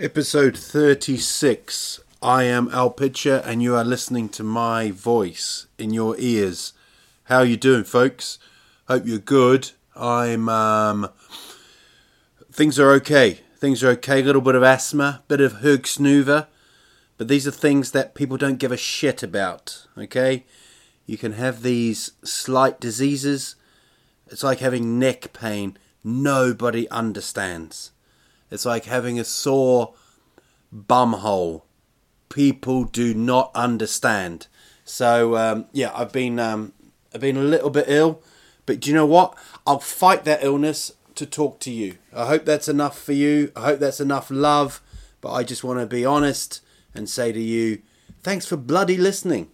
Episode 36. I am Al Pitcher and you are listening to my voice in your ears. How you doing, folks? Hope you're good. I'm, um... Things are okay. Things are okay. A little bit of asthma, bit of Hösnuva. But these are things that people don't give a shit about, okay? You can have these slight diseases. It's like having neck pain. Nobody understands. It's like having a sore bumhole. People do not understand. So um, yeah, I've been um, I've been a little bit ill, but do you know what? I'll fight that illness to talk to you. I hope that's enough for you. I hope that's enough love. But I just want to be honest and say to you, thanks for bloody listening.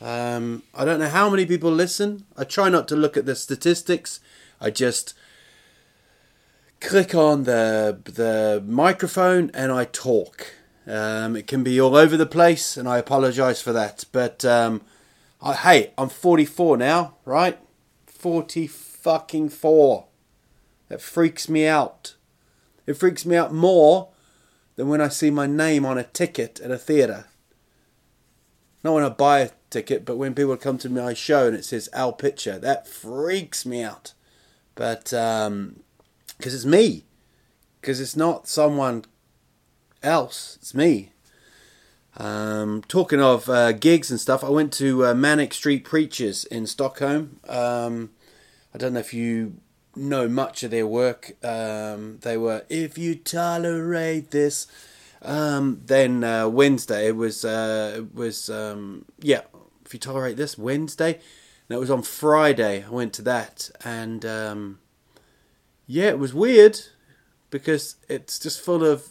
Um, I don't know how many people listen. I try not to look at the statistics. I just click on the the microphone and I talk. Um, it can be all over the place, and I apologise for that. But um, I, hey, I'm 44 now, right? 40 fucking four. That freaks me out. It freaks me out more than when I see my name on a ticket at a theatre. Not when I buy a ticket, but when people come to my show and it says Al Pitcher, that freaks me out. But because it's me, because it's not someone else, it's me. Um, talking of uh, gigs and stuff, I went to uh, Manic Street Preachers in Stockholm. Um, I don't know if you know much of their work. Um, they were, if you tolerate this, um, then uh, Wednesday it was uh, it was um, yeah, if you tolerate this Wednesday, and it was on Friday. I went to that, and um, yeah, it was weird because it's just full of.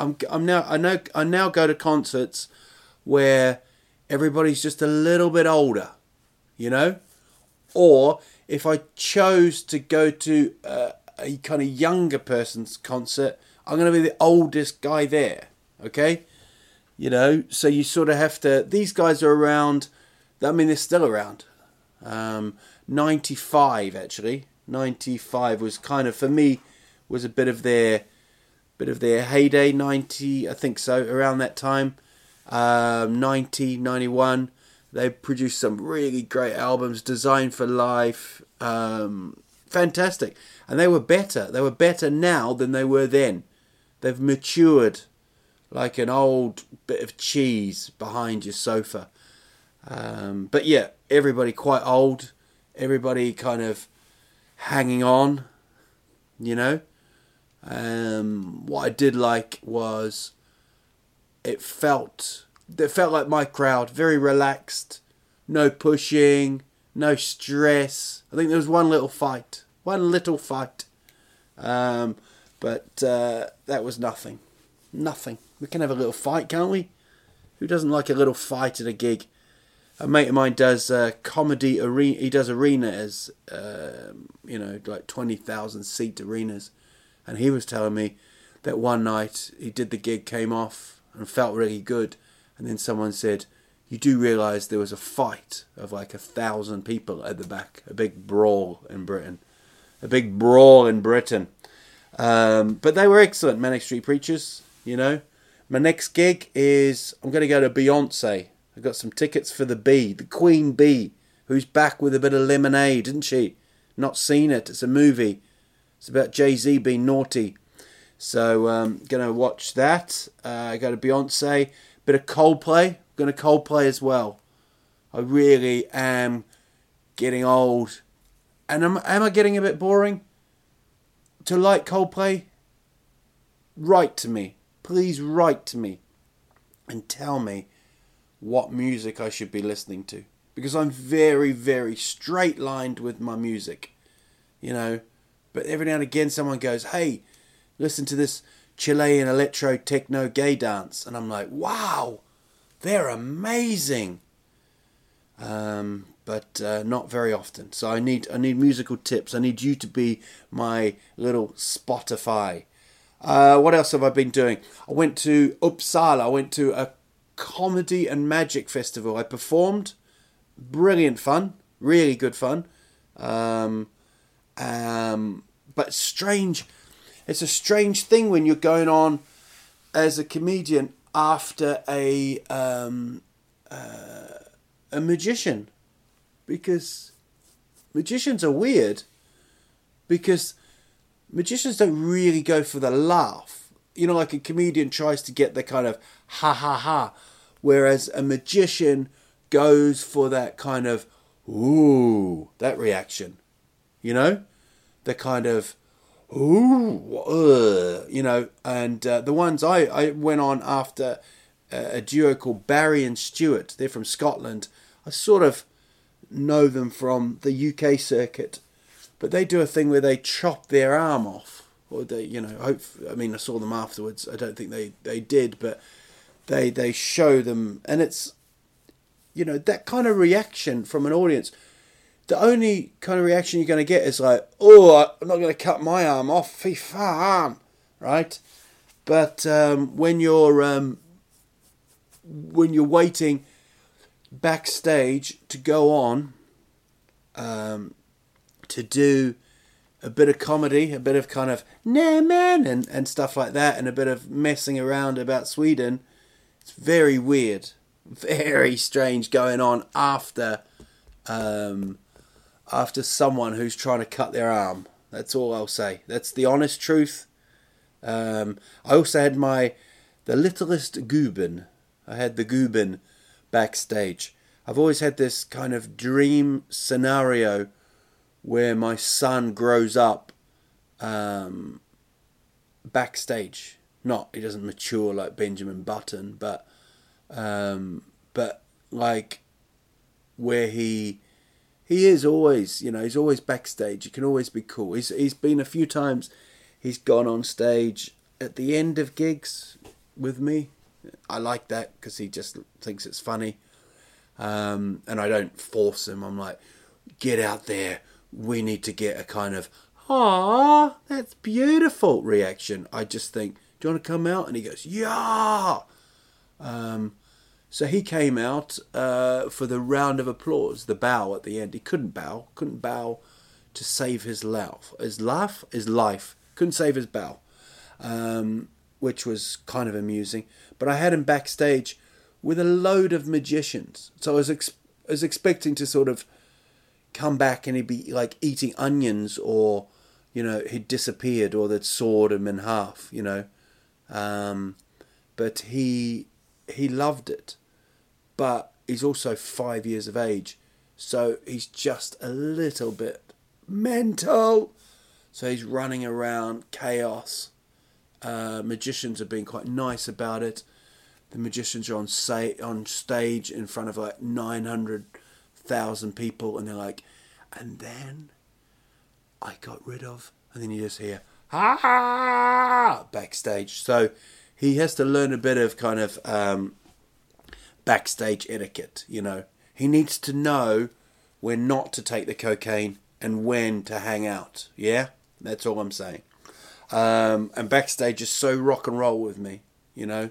I'm I'm now I know I now go to concerts where everybody's just a little bit older, you know, or if I chose to go to uh, a kind of younger person's concert, I'm going to be the oldest guy there. Okay, you know, so you sort of have to. These guys are around. I mean, they're still around. Um, 95 actually. 95 was kind of for me was a bit of their bit of their heyday. 90, I think so, around that time. Um, 90, 91 they produced some really great albums, Designed for Life, um, fantastic. And they were better. They were better now than they were then. They've matured like an old bit of cheese behind your sofa. Um, but yeah, everybody quite old. Everybody kind of hanging on, you know. Um, what I did like was it felt it felt like my crowd, very relaxed, no pushing, no stress. I think there was one little fight, one little fight, um, but uh, that was nothing, nothing. We can have a little fight, can't we? Who doesn't like a little fight at a gig? A mate of mine does uh, comedy arena. He does arenas, uh, you know, like twenty thousand seat arenas, and he was telling me that one night he did the gig, came off, and felt really good and then someone said, "You do realise there was a fight of like a thousand people at the back, a big brawl in Britain, a big brawl in Britain." Um, but they were excellent, Manic Street Preachers. You know, my next gig is I'm going to go to Beyonce. I got some tickets for the Bee, the Queen Bee, who's back with a bit of lemonade, isn't she? Not seen it. It's a movie. It's about Jay Z being naughty. So um, gonna watch that. Uh, I go to Beyonce. Bit of Coldplay. To Coldplay as well. I really am getting old. And am, am I getting a bit boring? To like Coldplay? Write to me. Please write to me and tell me what music I should be listening to. Because I'm very, very straight lined with my music. You know, But every now and again, someone goes, "Hey, listen to this Chilean electro techno gay dance," and I'm like, "Wow, they're amazing." Um, but uh, not very often. So I need I need musical tips. I need you to be my little Spotify. Uh, what else have I been doing? I went to Uppsala. I went to a comedy and magic festival. I performed. Brilliant fun. Really good fun. Um, um, but strange. It's a strange thing when you're going on as a comedian after a um, uh, a magician, because magicians are weird. Because magicians don't really go for the laugh. You know, like a comedian tries to get the kind of ha ha ha, whereas a magician goes for that kind of ooh, that reaction. You know, the kind of ooh, uh, you know, and uh, the ones I, I went on after a duo called Barry and Stewart, They're from Scotland. I sort of know them from the UK circuit, but they do a thing where they chop their arm off, or they, you know, hope. I mean, I saw them afterwards. I don't think they they did, but they they show them, and it's, you know, that kind of reaction from an audience the only kind of reaction you're going to get is like, oh, I'm not going to cut my arm off, fifa farm, right? But um, when you're um, when you're waiting backstage to go on um, to do a bit of comedy, a bit of kind of nah man and, and stuff like that, and a bit of messing around about Sweden, it's very weird, very strange going on after um, after someone who's trying to cut their arm. That's all I'll say. That's the honest truth. Um, I also had my the littlest Guben. I had the Guben backstage. I've always had this kind of dream scenario where my son grows up um, backstage. Not he doesn't mature like Benjamin Button, but um, but like where he he is always, you know, he's always backstage. He can always be cool. He's he's been a few times. He's gone on stage at the end of gigs with me. I like that because he just thinks it's funny, um, and I don't force him. I'm like, get out there. We need to get a kind of ah, that's beautiful reaction. I just think, do you want to come out? And he goes, yeah. Um, so he came out uh, for the round of applause, the bow at the end. He couldn't bow, couldn't bow to save his laugh. His laugh, his life, couldn't save his bow, um, which was kind of amusing. But I had him backstage with a load of magicians. So I was, ex- I was expecting to sort of come back and he'd be like eating onions or, you know, he'd disappeared or they'd sawed him in half, you know. Um, but he he loved it but he's also five years of age, so he's just a little bit mental. So he's running around chaos. Uh, magicians have been quite nice about it. The magicians are on say on stage in front of like nine hundred thousand people, and they're like, and then I got rid of, and then you just hear ah backstage. So he has to learn a bit of kind of um, backstage etiquette, you know. He needs to know when not to take the cocaine and when to hang out. Yeah? That's all I'm saying. Um, and backstage is so rock and roll with me, you know.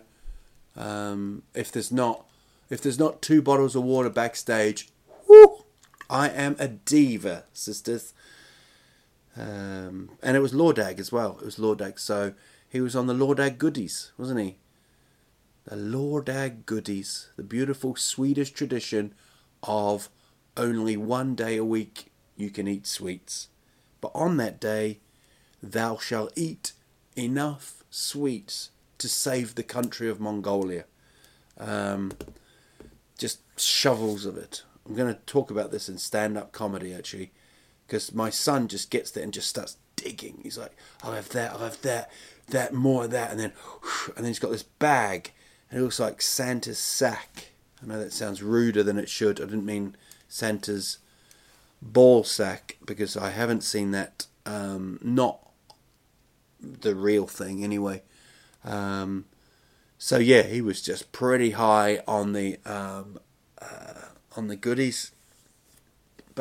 Um, if there's not if there's not two bottles of water backstage, whoo, I am a diva, sisters. Um, and it was Lordag as well. It was Lordag, so he was on the Lordag goodies, wasn't he? the Lordag goodies, the beautiful Swedish tradition of only one day a week you can eat sweets. But on that day, thou shalt eat enough sweets to save the country of Mongolia. Um, just shovels of it. I'm going to talk about this in stand up comedy actually, because my son just gets there and just starts digging. He's like, I'll have that, I'll have that, that, more of that, and then, and then he's got this bag it looks like Santa's sack. I know that sounds ruder than it should. I didn't mean Santa's ball sack because I haven't seen that. Um, not the real thing anyway. Um, so yeah, he was just pretty high on the um, uh, on the goodies,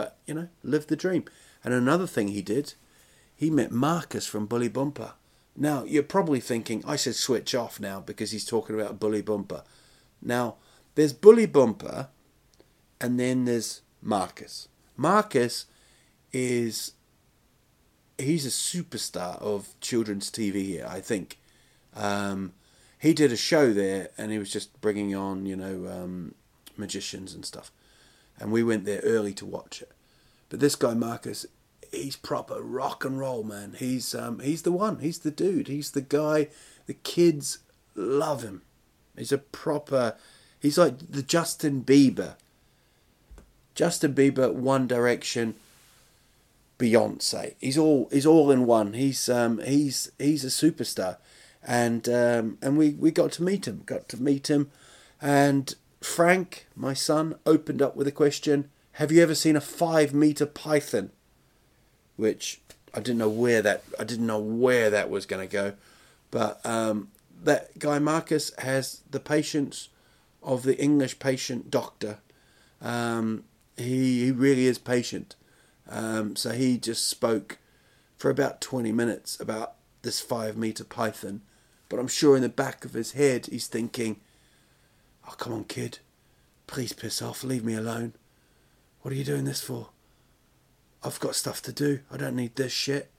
but you know, lived the dream. And another thing he did, he met Marcus from Bolibompa. Now you're probably thinking I should switch off now because he's talking about Bolibompa. Now there's Bolibompa, and then there's Marcus. Marcus is he's a superstar of children's TV here, I think. Um, he did a show there, and he was just bringing on, you know, um, magicians and stuff. And we went there early to watch it. But this guy Marcus, he's proper rock and roll, man. He's um, he's the one. He's the dude. He's the guy. The kids love him. He's a proper. He's like the Justin Bieber. Justin Bieber, One Direction Beyonce. He's all he's all in one. He's um he's he's a superstar, and um and we we got to meet him. Got to meet him, and Frank, my son, opened up with a question: Have you ever seen a five meter python? Which I didn't know where that I didn't know where that was going to go, but um, that guy Marcus has the patience of the English patient doctor. Um, he he really is patient um, so he just spoke for about 20 minutes about this five meter python. But I'm sure in the back of his head he's thinking, oh, come on, kid. Please piss off. Leave me alone. What are you doing this for? I've got stuff to do. I don't need this shit.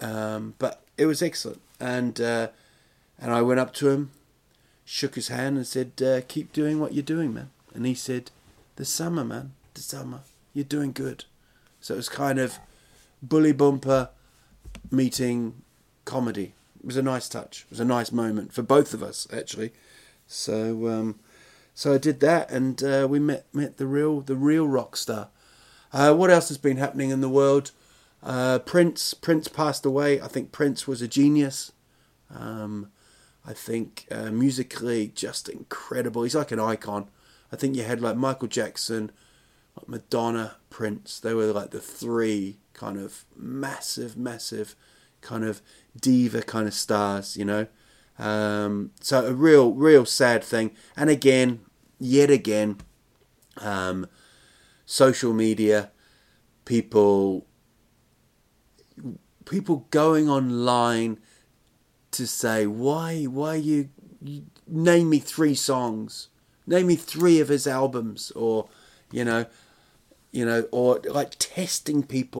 Um, but it was excellent. And, uh, and I went up to him, shook his hand, and said, uh, Keep doing what you're doing, man. And he said, The summer, man. The summer. You're doing good. So it was kind of Bolibompa meeting comedy. It was a nice touch. It was a nice moment for both of us actually. So um, so I did that, and uh, we met met the real the real rock star. Uh, what else has been happening in the world? Uh, Prince Prince passed away. I think Prince was a genius. Um, I think uh, musically just incredible. He's like an icon. I think you had like Michael Jackson, Madonna, Prince. They were like the three kind of massive, massive kind of diva kind of stars, you know. Um, so a real, real sad thing. And again, yet again, um, social media, people, people going online to say why, why you, you name me three songs, name me three of his albums, or you know, you know, or like testing people.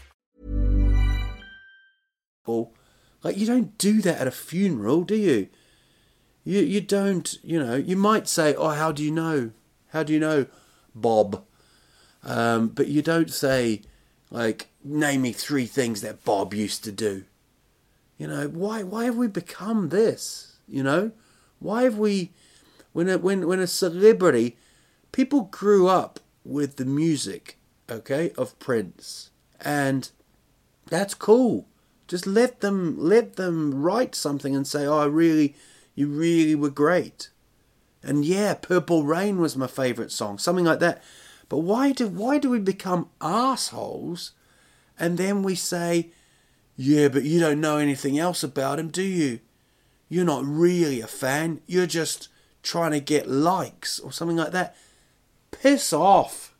Like you don't do that at a funeral, do you? You you don't. You know, you might say, "Oh, how do you know? How do you know, Bob?" Um, but you don't say, like, "Name me three things that Bob used to do." You know, why why have we become this? You know, why have we when a, when when a celebrity people grew up with the music, okay, of Prince, and that's cool. Just let them let them write something and say, "Oh, I really, you really were great," and yeah, "Purple Rain" was my favorite song, something like that. But why do why do we become assholes, and then we say, "Yeah, but you don't know anything else about him, do you? You're not really a fan. You're just trying to get likes or something like that." Piss off.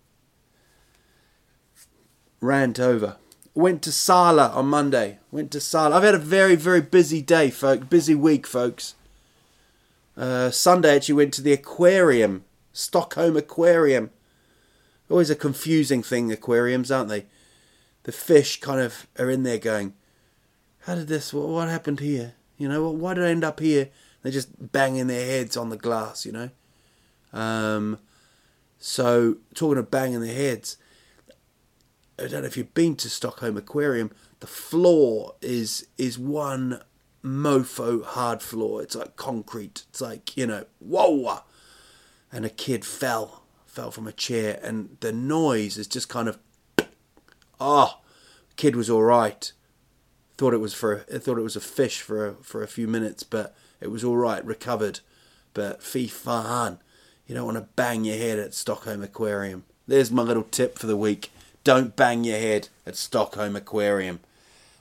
rant over. Went to Sala on Monday. Went to Sala. I've had a very, very busy day, folks. Busy week, folks. Uh, Sunday, actually went to the aquarium, Stockholm Aquarium. Always a confusing thing, aquariums, aren't they? The fish kind of are in there going, "How did this? What, what happened here? You know, why did I end up here?" They're just banging their heads on the glass, you know. Um, so talking of banging their heads, I don't know if you've been to Stockholm Aquarium. The floor is is one mofo hard floor. It's like concrete. It's like you know, whoa! And a kid fell, fell from a chair, and the noise is just kind of, oh, kid was all right. Thought it was for, I thought it was a fish for a, for a few minutes, but it was all right, recovered. But fee fan, you don't want to bang your head at Stockholm Aquarium. There's my little tip for the week. Don't bang your head at Stockholm Aquarium.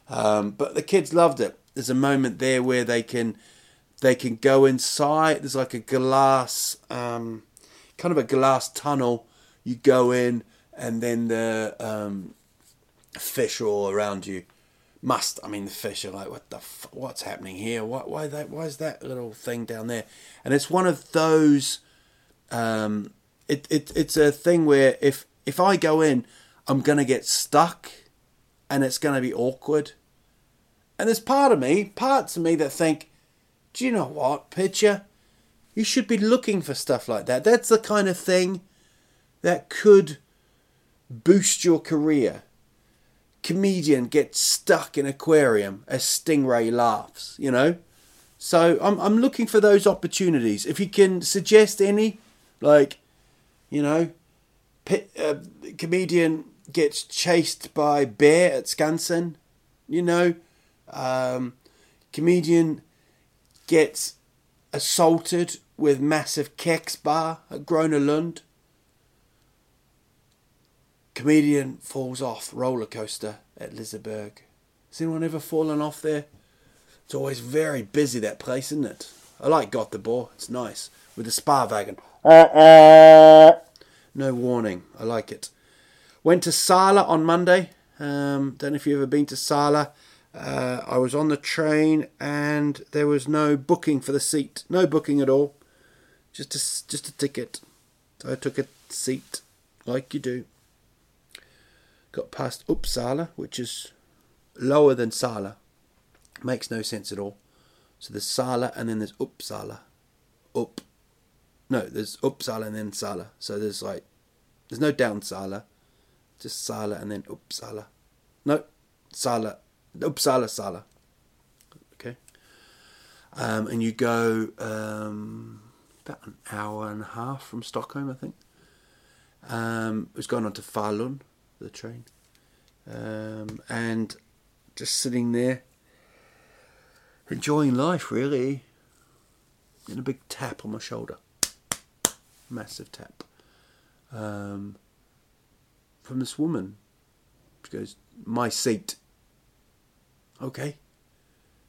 Um, but the kids loved it. There's a moment there where they can they can go inside. There's like a glass, um, kind of a glass tunnel. You go in, and then the um, fish are all around you. Must I mean the fish are like, what the f- what's happening here? Why why that why is that little thing down there? And it's one of those. Um, it, it it's a thing where if if I go in, I'm gonna get stuck, and it's gonna be awkward. And there's part of me, parts of me that think, do you know what, Pitcher? You should be looking for stuff like that. That's the kind of thing that could boost your career. Comedian gets stuck in aquarium as Stingray laughs, you know? So I'm I'm looking for those opportunities. If you can suggest any, like, you know, pit, uh, comedian gets chased by bear at Skansen, you know, um, comedian gets assaulted with massive kex bar at Gröna Lund. Comedian falls off roller coaster at Liseberg. Has anyone ever fallen off there? It's always very busy that place, isn't it? I like Göteborg. It's nice with the spårvagn. No warning. I like it. Went to Sala on Monday. Um, don't know if you've ever been to Sala. Uh, I was on the train and there was no booking for the seat. No booking at all. Just a, just a ticket. So I took a seat like you do. Got past Uppsala, which is lower than Sala. Makes no sense at all. So there's Sala and then there's Uppsala. Up. No, there's Uppsala and then Sala. So there's like, there's no down Sala. Just Sala and then Uppsala. No, Sala. Uppsala Sala. Okay. Um, and you go um, about an hour and a half from Stockholm, I think. Um, was going on to Falun, the train. Um, and just sitting there, enjoying life, really. And a big tap on my shoulder. Massive tap. Um, from this woman. She goes, My seat. Okay.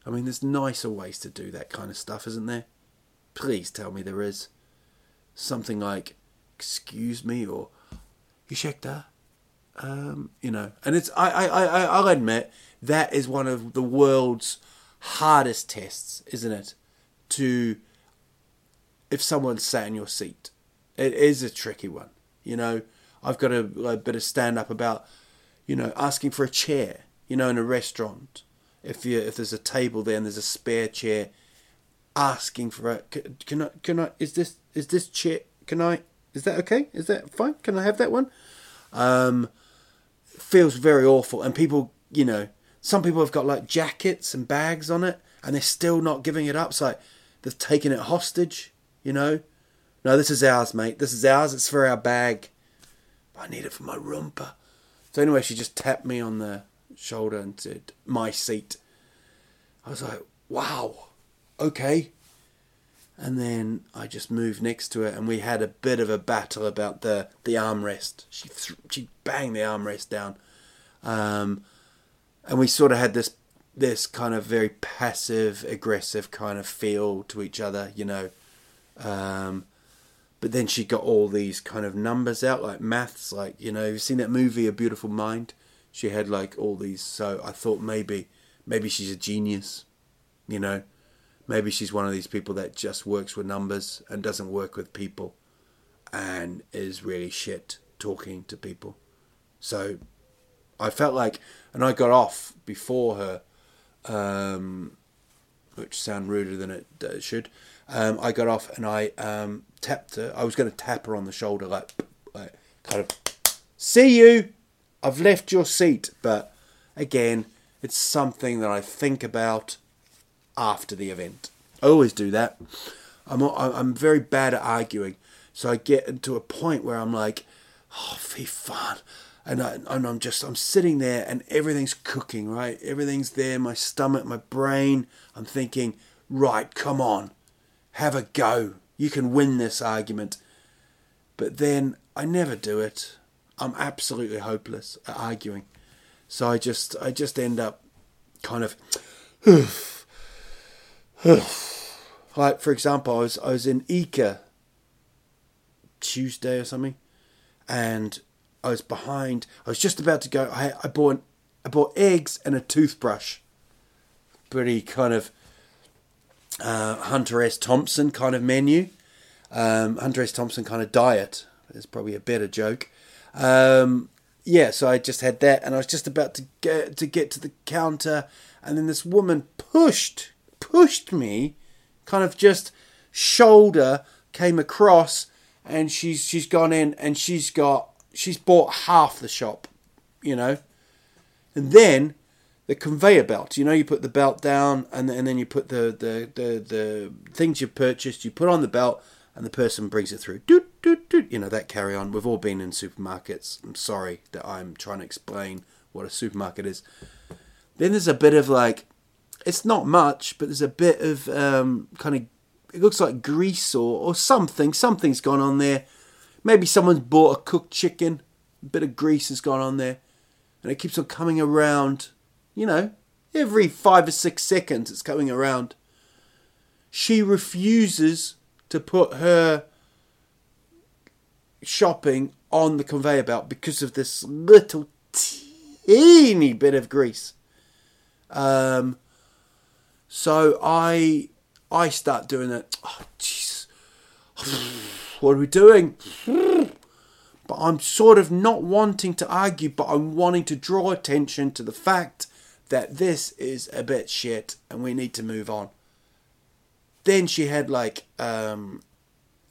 I mean, there's nicer ways to do that kind of stuff, isn't there? Please tell me there is. Something like, excuse me, or, Ursäkta? Um, you know, and it's, I, I, I, I'll admit, that is one of the world's hardest tests, isn't it? To, if someone's sat in your seat. It is a tricky one. You know, I've got a, a bit of stand up about, you know, asking for a chair, you know, in a restaurant if you if there's a table there and there's a spare chair, asking for a can, can I can I is this is this chair can I is that okay is that fine can I have that one, um, feels very awful and people you know some people have got like jackets and bags on it and they're still not giving it up. It's like they've taken it hostage, you know. No, this is ours, mate. This is ours. It's for our bag. I need it for my romper. So anyway, she just tapped me on the shoulder and said, "My seat." I was like, "Wow, okay." And then I just moved next to her, and we had a bit of a battle about the the armrest. She th- she banged the armrest down, um, and we sort of had this this kind of very passive aggressive kind of feel to each other, you know. Um, but then she got all these kind of numbers out, like maths, like you know, you've seen that movie, A Beautiful Mind She had like all these. So I thought maybe, maybe she's a genius, you know. Maybe she's one of these people that just works with numbers and doesn't work with people, and is really shit talking to people. So I felt like, and I got off before her, um, which sound ruder than it, uh, should. Um, I got off and I um, tapped her. I was going to tap her on the shoulder, like, like, kind of, see you. I've left your seat, but again, it's something that I think about after the event. I always do that. I'm I'm very bad at arguing, so I get into a point where I'm like, oh, fy fun and, I, and I'm just I'm sitting there and everything's cooking right? Everything's there my stomach my brain. I'm thinking right come on. Have a go. You can win this argument. But then I never do it. I'm absolutely hopeless at arguing. So I just I just end up kind of like for example I was I was in ICA Tuesday or something and I was behind. I was just about to go. I, I bought I bought eggs and a toothbrush. Pretty kind of uh, Hunter S. Thompson kind of menu. Um, Hunter S. Thompson kind of diet. It's probably a better joke. Um, yeah, so I just had that, and I was just about to get to get to the counter, and then this woman pushed pushed me, kind of just shoulder came across, and she's she's gone in, and she's got she's bought half the shop, you know. And then the conveyor belt, you know, you put the belt down and, and then you put the, the, the, the things you've purchased, you put on the belt and the person brings it through. Doot, doot, doot. You know, that carry on. We've all been in supermarkets. I'm sorry that I'm trying to explain what a supermarket is. Then there's a bit of like, it's not much, but there's a bit of um, kind of, it looks like grease or, or something. Something's gone on there Maybe someone's bought a cooked chicken, a bit of grease has gone on there, and it keeps on coming around. You know, every five or six seconds it's coming around. She refuses to put her shopping on the conveyor belt because of this little teeny bit of grease. Um, so I I start doing it. Oh, jeez. What are we doing? But I'm sort of not wanting to argue, but I'm wanting to draw attention to the fact that this is a bit shit and we need to move on. Then she had like um,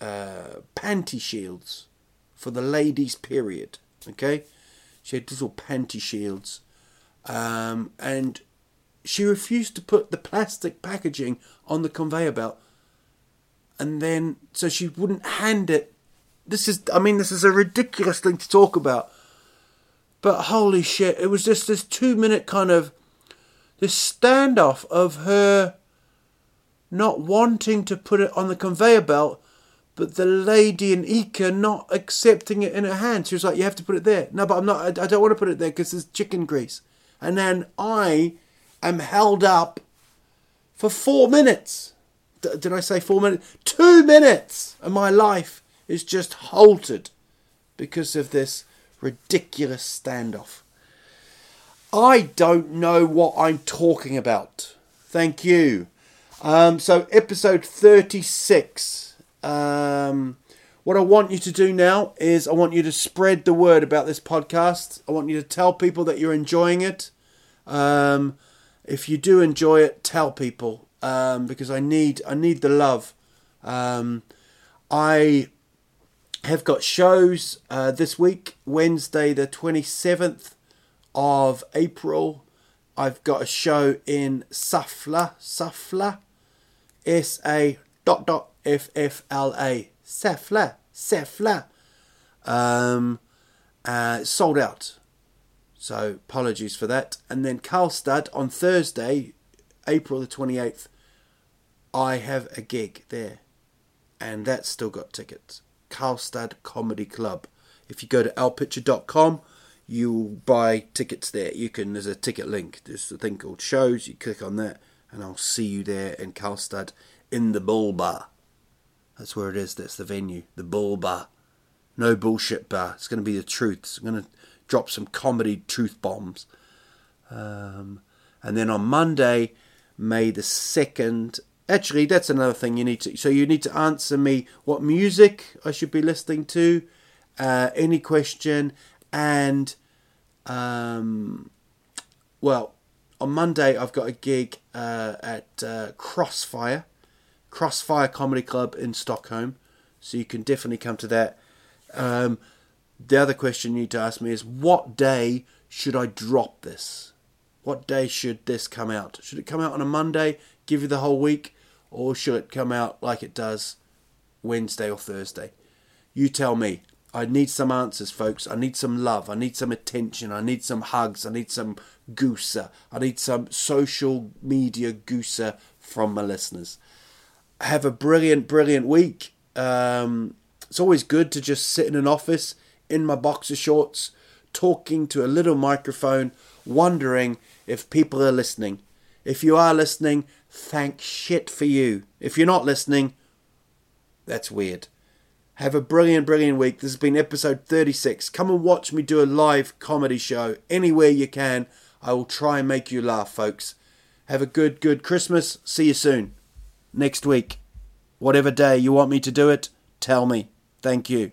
uh, panty shields for the ladies' period. Okay, she had little panty shields, um, and she refused to put the plastic packaging on the conveyor belt and then so she wouldn't hand it. This is, I mean, this is a ridiculous thing to talk about, but holy shit, it was just this two minute kind of this standoff of her not wanting to put it on the conveyor belt, but the lady in ICA not accepting it in her hand. She was like, "You have to put it there." No, but I'm not. I, don't want to put it there because there's chicken grease. And then I am held up for four minutes did I say four minutes? Two minutes of my life is just halted because of this ridiculous standoff. I don't know what I'm talking about. Thank you. Um, so, episode 36. Um, what I want you to do now is I want you to spread the word about this podcast. I want you to tell people that you're enjoying it. Um, if you do enjoy it, tell people um, because I need I need the love. Um, I have got shows uh, this week, Wednesday the twenty seventh of April. I've got a show in Säffle, Säffle, S A dot dot F F L A, Säffle, Säffle. Um, uh, sold out. So apologies for that. And then Karlstad on Thursday, April the 28th, I have a gig there. And that's still got tickets. Karlstad Comedy Club. If you go to alpitcher.com, you'll buy tickets there. You can, there's a ticket link. There's a thing called shows. You click on that, and I'll see you there in Karlstad in the Bull Bar. That's where it is. That's the venue. The Bull Bar. No bullshit bar. It's going to be the truth. I'm going to drop some comedy truth bombs. Um, and then on Monday, May the 2nd, actually, that's another thing you need to. So you need to answer me what music I should be listening to, uh, any question, and, um, well, on Monday, I've got a gig uh, at uh, Crossfire, Crossfire Comedy Club in Stockholm. So you can definitely come to that. Um, the other question you need to ask me is what day should I drop this? What day should this come out? Should it come out on a Monday, give you the whole week, or should it come out like it does Wednesday or Thursday? You tell me. I need some answers, folks. I need some love. I need some attention. I need some hugs. I need some gooser. I need some social media gooser from my listeners. Have a brilliant, brilliant week. Um, it's always good to just sit in an office in my boxer shorts, talking to a little microphone, wondering if people are listening. If you are listening, thank shit for you. If you're not listening, that's weird. Have a brilliant, brilliant week. This has been episode 36. Come and watch me do a live comedy show anywhere you can. I will try and make you laugh, folks. Have a good, good Christmas. See you soon. Next week. Whatever day you want me to do it, tell me. Thank you.